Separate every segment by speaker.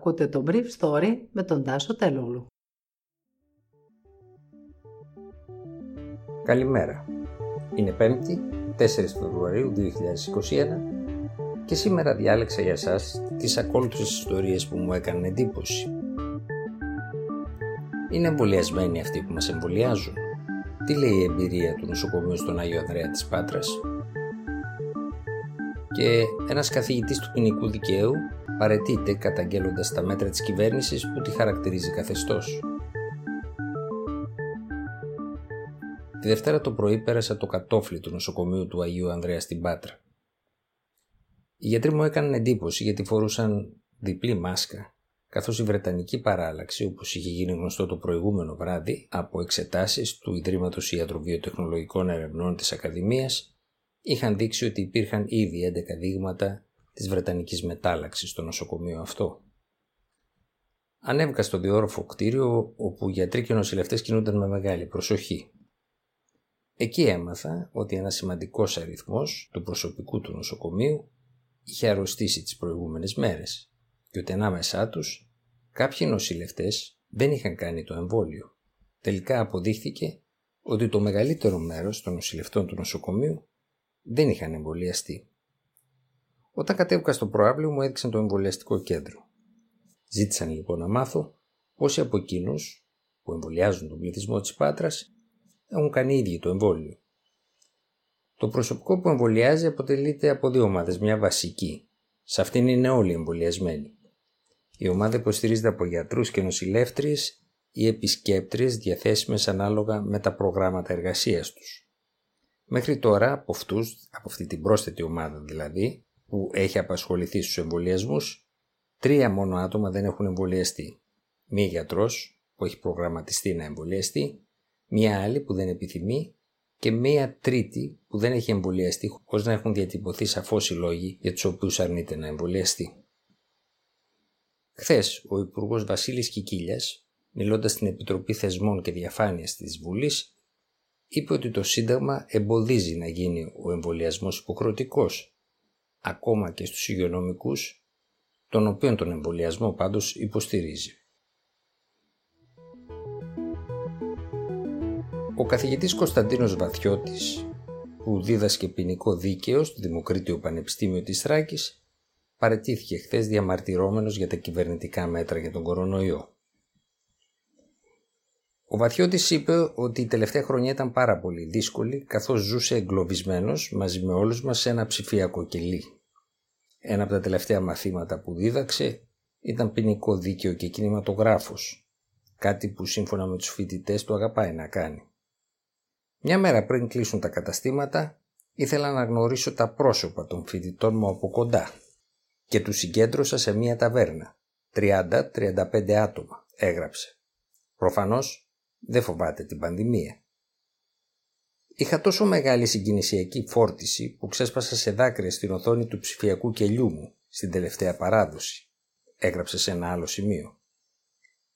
Speaker 1: Ακούτε το Brief Story με τον Τάσο Τελούλου.
Speaker 2: Καλημέρα. Είναι 5η, 4 Φεβρουαρίου 2021 και σήμερα διάλεξα για σας τις ακόλουθες ιστορίες που μου έκαναν εντύπωση. Είναι εμβολιασμένοι αυτοί που μας εμβολιάζουν. Τι λέει η εμπειρία του νοσοκομείου στον Άγιο Ανδρέα της Πάτρας; Και ένας καθηγητής του ποινικού δικαίου παρετείται καταγγέλλοντας τα μέτρα της κυβέρνησης που τη χαρακτηρίζει καθεστώς. Τη Δευτέρα το πρωί πέρασα το κατόφλι του νοσοκομείου του Αγίου Ανδρέας στην Πάτρα. Οι γιατροί μου έκαναν εντύπωση γιατί φορούσαν διπλή μάσκα, καθώς η Βρετανική παράλλαξη, όπως είχε γίνει γνωστό το προηγούμενο βράδυ, από εξετάσεις του Ιδρύματος Ιατροβιοτεχνολογικών Ερευνών της Ακαδημίας, είχαν δείξει ότι υπήρχαν ήδη 11 δείγματα της Βρετανικής μετάλλαξης στο νοσοκομείο αυτό. Ανέβηκα στο διόροφο κτίριο όπου γιατροί και νοσηλευτές κινούνταν με μεγάλη προσοχή. Εκεί έμαθα ότι ένας σημαντικός αριθμός του προσωπικού του νοσοκομείου είχε αρρωστήσει τις προηγούμενες μέρες και ότι ανάμεσά τους κάποιοι νοσηλευτές δεν είχαν κάνει το εμβόλιο. Τελικά αποδείχθηκε ότι το μεγαλύτερο μέρος των νοσηλευτών του νοσοκομείου δεν είχαν εμβολιαστεί. Όταν κατέβηκα στο προάβλιο μου έδειξαν το εμβολιαστικό κέντρο. Ζήτησαν λοιπόν να μάθω πόσοι από εκείνους που εμβολιάζουν τον πληθυσμό της Πάτρας έχουν κάνει ίδιοι το εμβόλιο. Το προσωπικό που εμβολιάζει αποτελείται από δύο ομάδες, μια βασική. Σε αυτήν είναι όλοι εμβολιασμένοι. Η ομάδα υποστηρίζεται από γιατρούς και νοσηλεύτριες ή επισκέπτριες διαθέσιμες ανάλογα με τα προγράμματα εργασίας τους. Μέχρι τώρα από αυτούς, από αυτή την πρόσθετη ομάδα δηλαδή, που έχει απασχοληθεί στους εμβολιασμούς, τρία μόνο άτομα δεν έχουν εμβολιαστεί. Μία γιατρός που έχει προγραμματιστεί να εμβολιαστεί, μία άλλη που δεν επιθυμεί και μία τρίτη που δεν έχει εμβολιαστεί χωρίς να έχουν διατυπωθεί σαφώς οι λόγοι για τους οποίους αρνείται να εμβολιαστεί. Χθες, ο Υπουργός Βασίλης Κικίλιας, μιλώντας στην Επιτροπή Θεσμών και Διαφάνειας της Βουλής, είπε ότι το Σύνταγμα εμποδίζει να γίνει ο εμβολιασμός υποχρεωτικός ακόμα και στους υγειονομικούς, τον οποίον τον εμβολιασμό πάντως υποστηρίζει. Ο καθηγητής Κωνσταντίνος Βαθιώτης, που δίδασκε ποινικό δίκαιο στο Δημοκρίτιο Πανεπιστήμιο της Θράκης, παρετήθηκε χθες διαμαρτυρόμενος για τα κυβερνητικά μέτρα για τον κορονοϊό. Ο Βαθιώτης είπε ότι η τελευταία χρονιά ήταν πάρα πολύ δύσκολη καθώς ζούσε εγκλωβισμένος μαζί με όλους μας σε ένα ψηφιακό κελί. Ένα από τα τελευταία μαθήματα που δίδαξε ήταν ποινικό δίκαιο και κινηματογράφος, κάτι που σύμφωνα με τους φοιτητές του αγαπάει να κάνει. Μια μέρα πριν κλείσουν τα καταστήματα, ήθελα να γνωρίσω τα πρόσωπα των φοιτητών μου από κοντά και τους συγκέντρωσα σε μια ταβέρνα. 30-35 άτομα, έγραψε. Προφανώς δεν φοβάται την πανδημία. Είχα τόσο μεγάλη συγκινησιακή φόρτιση που ξέσπασα σε δάκρυα στην οθόνη του ψηφιακού κελιού μου στην τελευταία παράδοση, έγραψε σε ένα άλλο σημείο.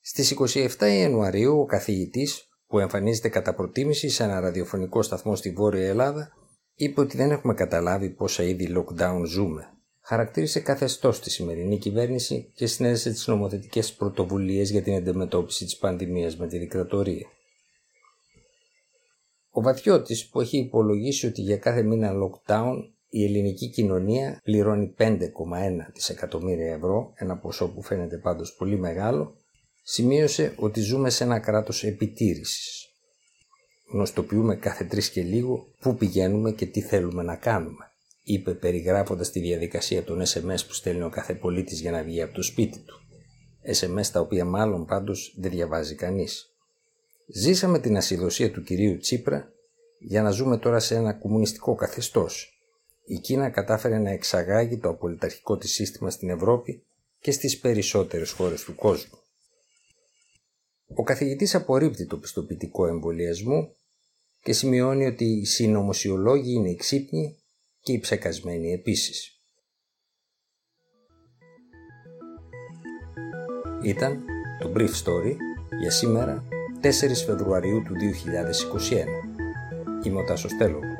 Speaker 2: Στις 27 Ιανουαρίου ο καθηγητής που εμφανίζεται κατά προτίμηση σε ένα ραδιοφωνικό σταθμό στη Βόρεια Ελλάδα είπε ότι δεν έχουμε καταλάβει πόσα είδη lockdown ζούμε. Χαρακτήρισε καθεστώς τη σημερινή κυβέρνηση και συνέδεσε τις νομοθετικές πρωτοβουλίες για την αντιμετώπιση της πανδημίας με τη δικτατορία. Ο Βαθιώτης που έχει υπολογίσει ότι για κάθε μήνα lockdown η ελληνική κοινωνία πληρώνει 5,1 δισεκατομμύρια ευρώ, ένα ποσό που φαίνεται πάντως πολύ μεγάλο, σημείωσε ότι ζούμε σε ένα κράτος επιτήρησης. Γνωστοποιούμε κάθε τρεις και λίγο πού πηγαίνουμε και τι θέλουμε να κάνουμε, είπε περιγράφοντας τη διαδικασία των SMS που στέλνει ο κάθε πολίτης για να βγει από το σπίτι του. SMS τα οποία μάλλον πάντως δεν διαβάζει κανείς. Ζήσαμε την ασυδοσία του κυρίου Τσίπρα για να ζούμε τώρα σε ένα κομμουνιστικό καθεστώς. Η Κίνα κατάφερε να εξαγάγει το απολυταρχικό της σύστημα στην Ευρώπη και στις περισσότερες χώρες του κόσμου. Ο καθηγητής απορρίπτει το πιστοποιητικό εμβολιασμού και σημειώνει ότι οι συνωμοσιολόγοι είναι οι ξύπνοι και οι ψεκασμένοι επίσης. Ήταν το Brief Story για σήμερα 4 Φεβρουαρίου του 2021. Είμαι ο Τάσος Τέλογος.